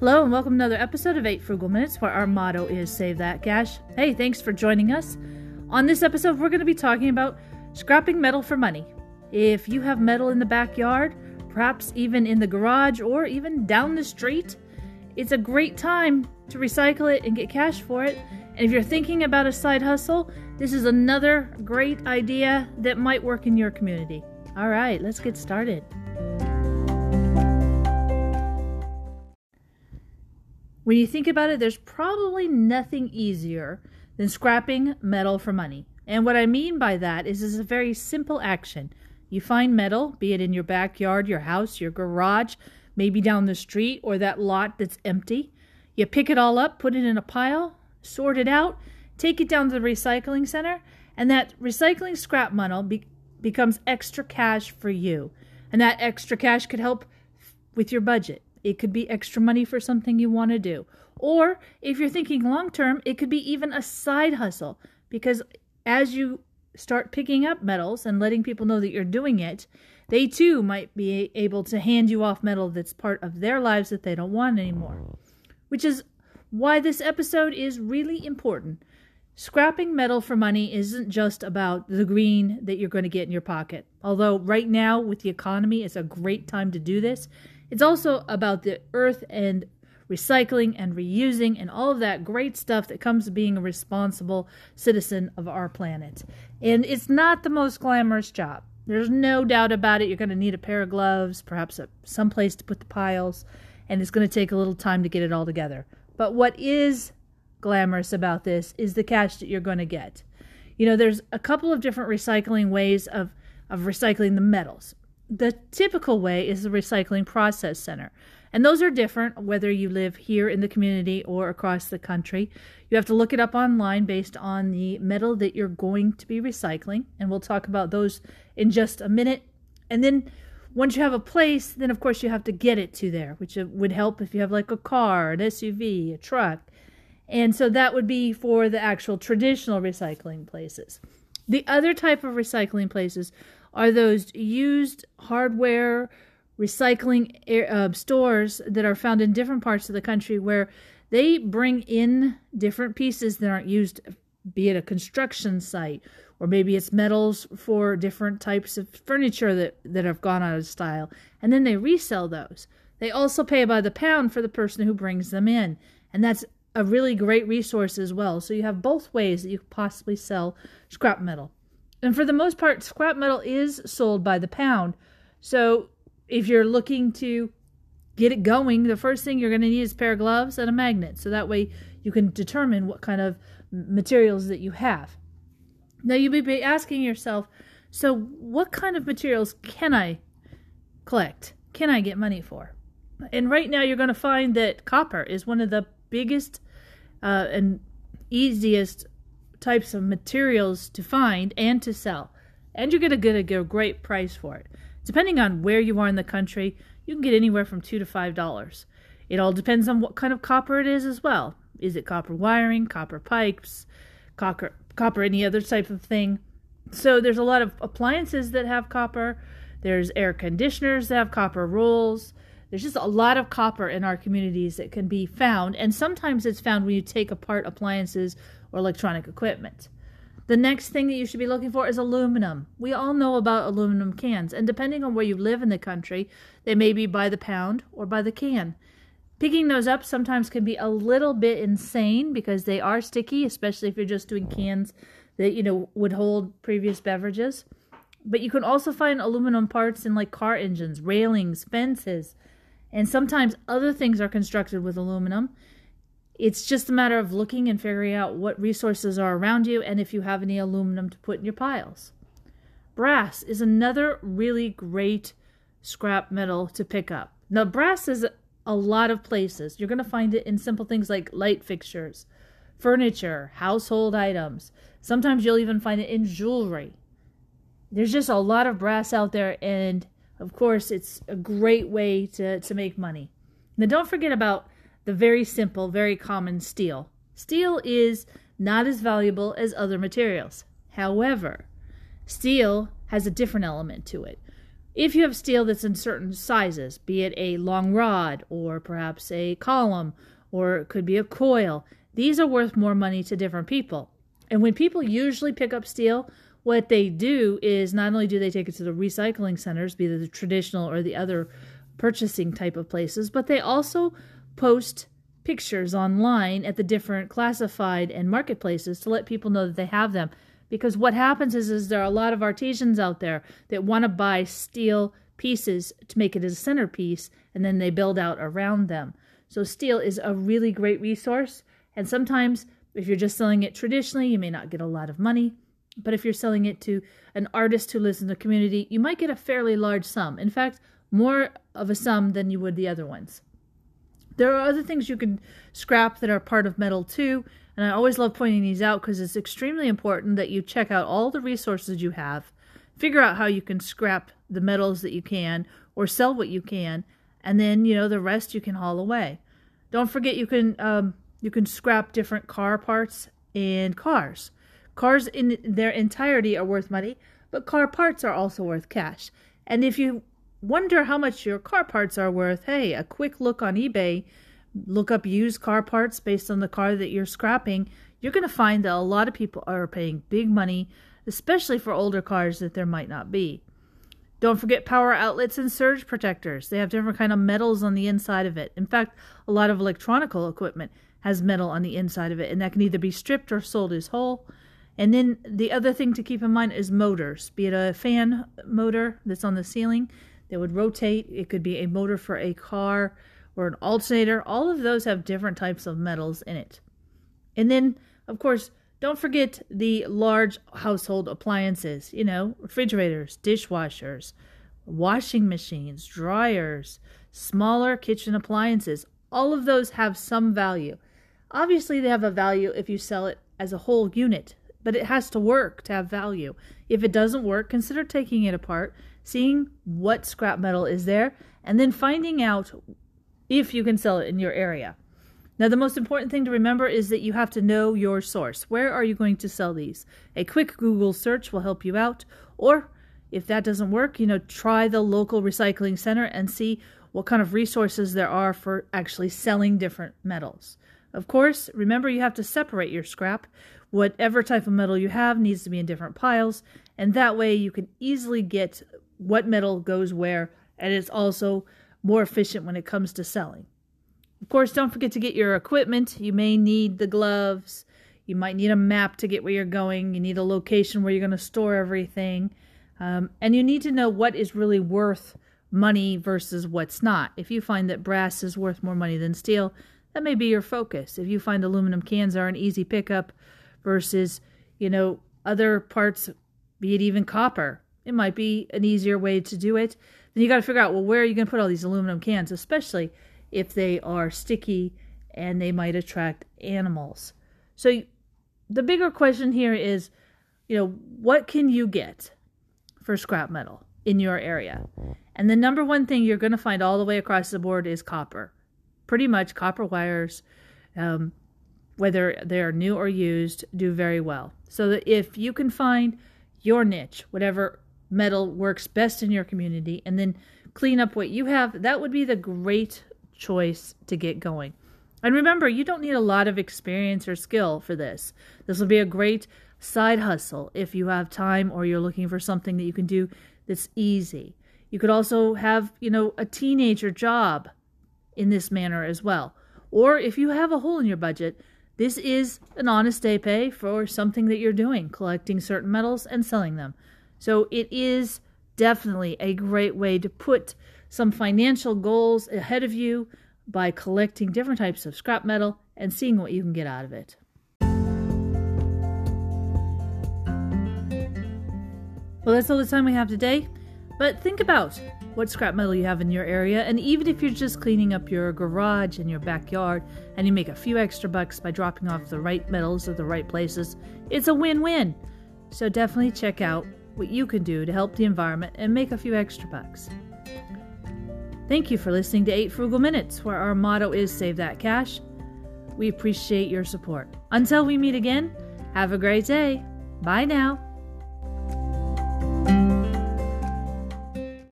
Hello, and welcome to another episode of 8 Frugal Minutes, where our motto is Save That Cash. Hey, thanks for joining us. On this episode, we're going to be talking about scrapping metal for money. If you have metal in the backyard, perhaps even in the garage or even down the street, it's a great time to recycle it and get cash for it. And if you're thinking about a side hustle, this is another great idea that might work in your community. All right, let's get started. When you think about it, there's probably nothing easier than scrapping metal for money. And what I mean by that is it's a very simple action. You find metal, be it in your backyard, your house, your garage, maybe down the street, or that lot that's empty. You pick it all up, put it in a pile, sort it out, take it down to the recycling center, and that recycling scrap metal be- becomes extra cash for you. And that extra cash could help with your budget. It could be extra money for something you want to do. Or if you're thinking long term, it could be even a side hustle because as you start picking up metals and letting people know that you're doing it, they too might be able to hand you off metal that's part of their lives that they don't want anymore. Which is why this episode is really important. Scrapping metal for money isn't just about the green that you're going to get in your pocket. Although, right now, with the economy, it's a great time to do this. It's also about the earth and recycling and reusing and all of that great stuff that comes to being a responsible citizen of our planet. And it's not the most glamorous job. There's no doubt about it. You're going to need a pair of gloves, perhaps some place to put the piles, and it's going to take a little time to get it all together. But what is glamorous about this is the cash that you're going to get. You know, there's a couple of different recycling ways of of recycling the metals the typical way is the recycling process center. And those are different whether you live here in the community or across the country. You have to look it up online based on the metal that you're going to be recycling. And we'll talk about those in just a minute. And then once you have a place, then of course you have to get it to there, which uh, would help if you have like a car, an SUV, a truck. And so that would be for the actual traditional recycling places. The other type of recycling places are those used hardware recycling uh, stores that are found in different parts of the country where they bring in different pieces that aren't used, be it a construction site or maybe it's metals for different types of furniture that, that have gone out of style, and then they resell those. They also pay by the pound for the person who brings them in, and that's a really great resource as well. So you have both ways that you could possibly sell scrap metal. And for the most part, scrap metal is sold by the pound. So if you're looking to get it going, the first thing you're going to need is pair of gloves and a magnet. So that way you can determine what kind of materials that you have. Now you may be asking yourself, so what kind of materials can I collect? Can I get money for? And right now you're going to find that copper is one of the biggest uh, and easiest types of materials to find and to sell. And you're going to get a, great price for it. Depending on where you are in the country, you can get anywhere from 2 to $5. It all depends on what kind of copper it is as well. Is it copper wiring, copper pipes, copper, copper any other type of thing? So there's a lot of appliances that have copper. There's air conditioners that have copper rolls. There's just a lot of copper in our communities that can be found, and sometimes it's found when you take apart appliances or electronic equipment. The next thing that you should be looking for is aluminum. We all know about aluminum cans, and depending on where you live in the country, they may be by the pound or by the can. Picking those up sometimes can be a little bit insane because they are sticky, especially if you're just doing cans that you know would hold previous beverages. But you can also find aluminum parts in like car engines, railings, fences, and sometimes other things are constructed with aluminum. It's just a matter of looking and figuring out what resources are around you and if you have any aluminum to put in your piles. Brass is another really great scrap metal to pick up. Now, brass is a lot of places. You're going to find it in simple things like light fixtures, furniture, household items. Sometimes you'll even find it in jewelry. There's just a lot of brass out there, and of course, it's a great way to, to make money. Now, don't forget about the very simple, very common steel. Steel is not as valuable as other materials. However, steel has a different element to it. If you have steel that's in certain sizes, be it a long rod or perhaps a column or it could be a coil, these are worth more money to different people. And when people usually pick up steel, what they do is not only do they take it to the recycling centers, be the traditional or the other purchasing type of places, but they also post pictures online at the different classified and marketplaces to let people know that they have them. Because what happens is, is there are a lot of artisans out there that want to buy steel pieces to make it as a centerpiece, and then they build out around them. So steel is a really great resource, and sometimes if you're just selling it traditionally, you may not get a lot of money. But if you're selling it to an artist who lives in the community, you might get a fairly large sum. In fact, more of a sum than you would the other ones. There are other things you can scrap that are part of metal too, and I always love pointing these out because it's extremely important that you check out all the resources you have, figure out how you can scrap the metals that you can or sell what you can, and then you know the rest you can haul away. Don't forget you can um, you can scrap different car parts and cars. Cars in their entirety are worth money, but car parts are also worth cash. And if you wonder how much your car parts are worth, hey, a quick look on eBay, look up used car parts based on the car that you're scrapping, you're going to find that a lot of people are paying big money, especially for older cars that there might not be. Don't forget power outlets and surge protectors. They have different kind of metals on the inside of it. In fact, a lot of electronical equipment has metal on the inside of it, and that can either be stripped or sold as whole. And then the other thing to keep in mind is motors, be it a fan motor that's on the ceiling that would rotate. It could be a motor for a car or an alternator. All of those have different types of metals in it. And then, of course, don't forget the large household appliances, you know, refrigerators, dishwashers, washing machines, dryers, smaller kitchen appliances. All of those have some value. Obviously, they have a value if you sell it as a whole unit, but it has to work to have value. If it doesn't work, consider taking it apart seeing what scrap metal is there, and then finding out if you can sell it in your area. Now, the most important thing to remember is that you have to know your source. Where are you going to sell these? A quick Google search will help you out. Or if that doesn't work, you know, try the local recycling center and see what kind of resources there are for actually selling different metals. Of course, remember you have to separate your scrap. Whatever type of metal you have needs to be in different piles, and that way you can easily get what metal goes where, and it's also more efficient when it comes to selling. Of course, don't forget to get your equipment. You may need the gloves. You might need a map to get where you're going. You need a location where you're going to store everything. Um, and you need to know what is really worth money versus what's not. If you find that brass is worth more money than steel, that may be your focus. If you find aluminum cans are an easy pickup versus, you know, other parts, be it even copper, it might be an easier way to do it. Then you got to figure out well, where are you going to put all these aluminum cans, especially if they are sticky and they might attract animals. So the bigger question here is, you know, what can you get for scrap metal in your area? And the number one thing you're going to find all the way across the board is copper. Pretty much copper wires, um, whether they're new or used, do very well. So that if you can find your niche, whatever metal works best in your community and then clean up what you have, that would be the great choice to get going. And remember, you don't need a lot of experience or skill for this. This will be a great side hustle if you have time or you're looking for something that you can do that's easy. You could also have, you know, a teenager job in this manner as well. Or if you have a hole in your budget, this is an honest day pay for something that you're doing, collecting certain metals and selling them. So it is definitely a great way to put some financial goals ahead of you by collecting different types of scrap metal and seeing what you can get out of it. Well, that's all the time we have today. But think about what scrap metal you have in your area, and even if you're just cleaning up your garage and your backyard and you make a few extra bucks by dropping off the right metals at the right places, it's a win win. So definitely check out what you can do to help the environment and make a few extra bucks. Thank you for listening to 8 Frugal Minutes, where our motto is Save That Cash. We appreciate your support. Until we meet again, have a great day. Bye now.